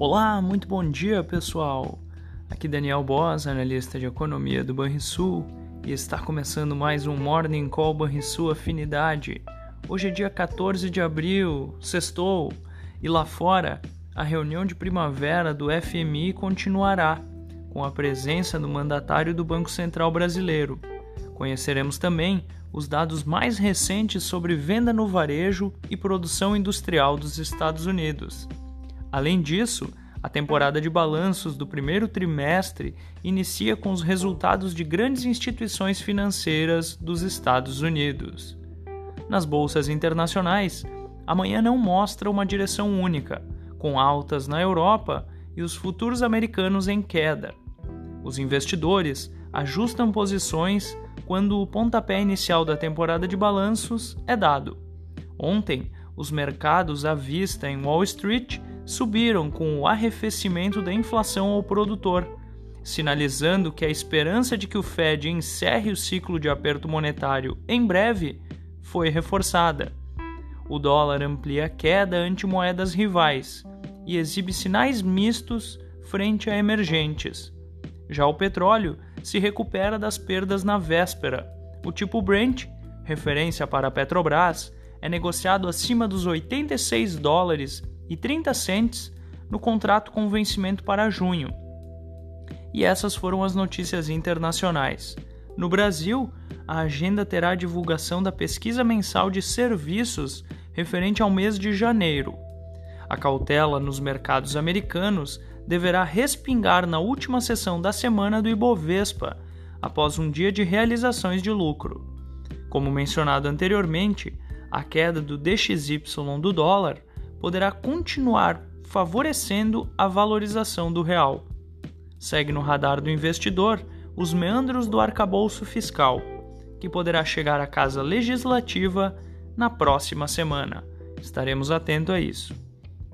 Olá, muito bom dia, pessoal. Aqui Daniel Boas, analista de economia do Banrisul, e está começando mais um Morning Call Banrisul Afinidade. Hoje é dia 14 de abril, sextou, e lá fora a reunião de primavera do FMI continuará, com a presença do mandatário do Banco Central Brasileiro. Conheceremos também os dados mais recentes sobre venda no varejo e produção industrial dos Estados Unidos. Além disso, a temporada de balanços do primeiro trimestre inicia com os resultados de grandes instituições financeiras dos Estados Unidos. Nas bolsas internacionais, amanhã não mostra uma direção única, com altas na Europa e os futuros americanos em queda. Os investidores ajustam posições quando o pontapé inicial da temporada de balanços é dado. Ontem, os mercados à vista em Wall Street subiram com o arrefecimento da inflação ao produtor, sinalizando que a esperança de que o Fed encerre o ciclo de aperto monetário em breve foi reforçada. O dólar amplia a queda ante moedas rivais e exibe sinais mistos frente a emergentes. Já o petróleo se recupera das perdas na véspera. O tipo Brent, referência para a Petrobras, é negociado acima dos 86 dólares e 30 cents no contrato com vencimento para junho. E essas foram as notícias internacionais. No Brasil, a agenda terá a divulgação da pesquisa mensal de serviços referente ao mês de janeiro. A cautela nos mercados americanos deverá respingar na última sessão da semana do Ibovespa, após um dia de realizações de lucro. Como mencionado anteriormente, a queda do DXY do dólar poderá continuar favorecendo a valorização do real. Segue no radar do investidor os meandros do arcabouço fiscal, que poderá chegar à casa legislativa na próxima semana. Estaremos atentos a isso.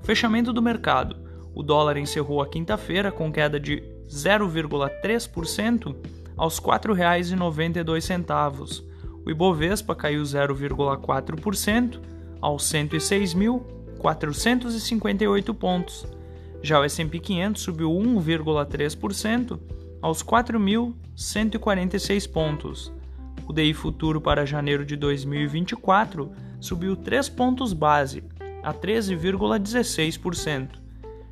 Fechamento do mercado. O dólar encerrou a quinta-feira com queda de 0,3% aos R$ 4,92. O Ibovespa caiu 0,4% aos 106.000 458 pontos. Já o S&P 500 subiu 1,3% aos 4.146 pontos. O DI futuro para janeiro de 2024 subiu 3 pontos base, a 13,16%.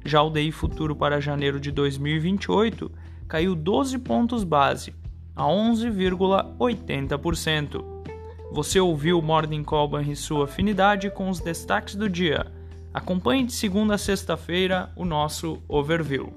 Já o DI futuro para janeiro de 2028 caiu 12 pontos base, a 11,80%. Você ouviu o Morning Call sua Afinidade com os destaques do dia. Acompanhe de segunda a sexta-feira o nosso overview.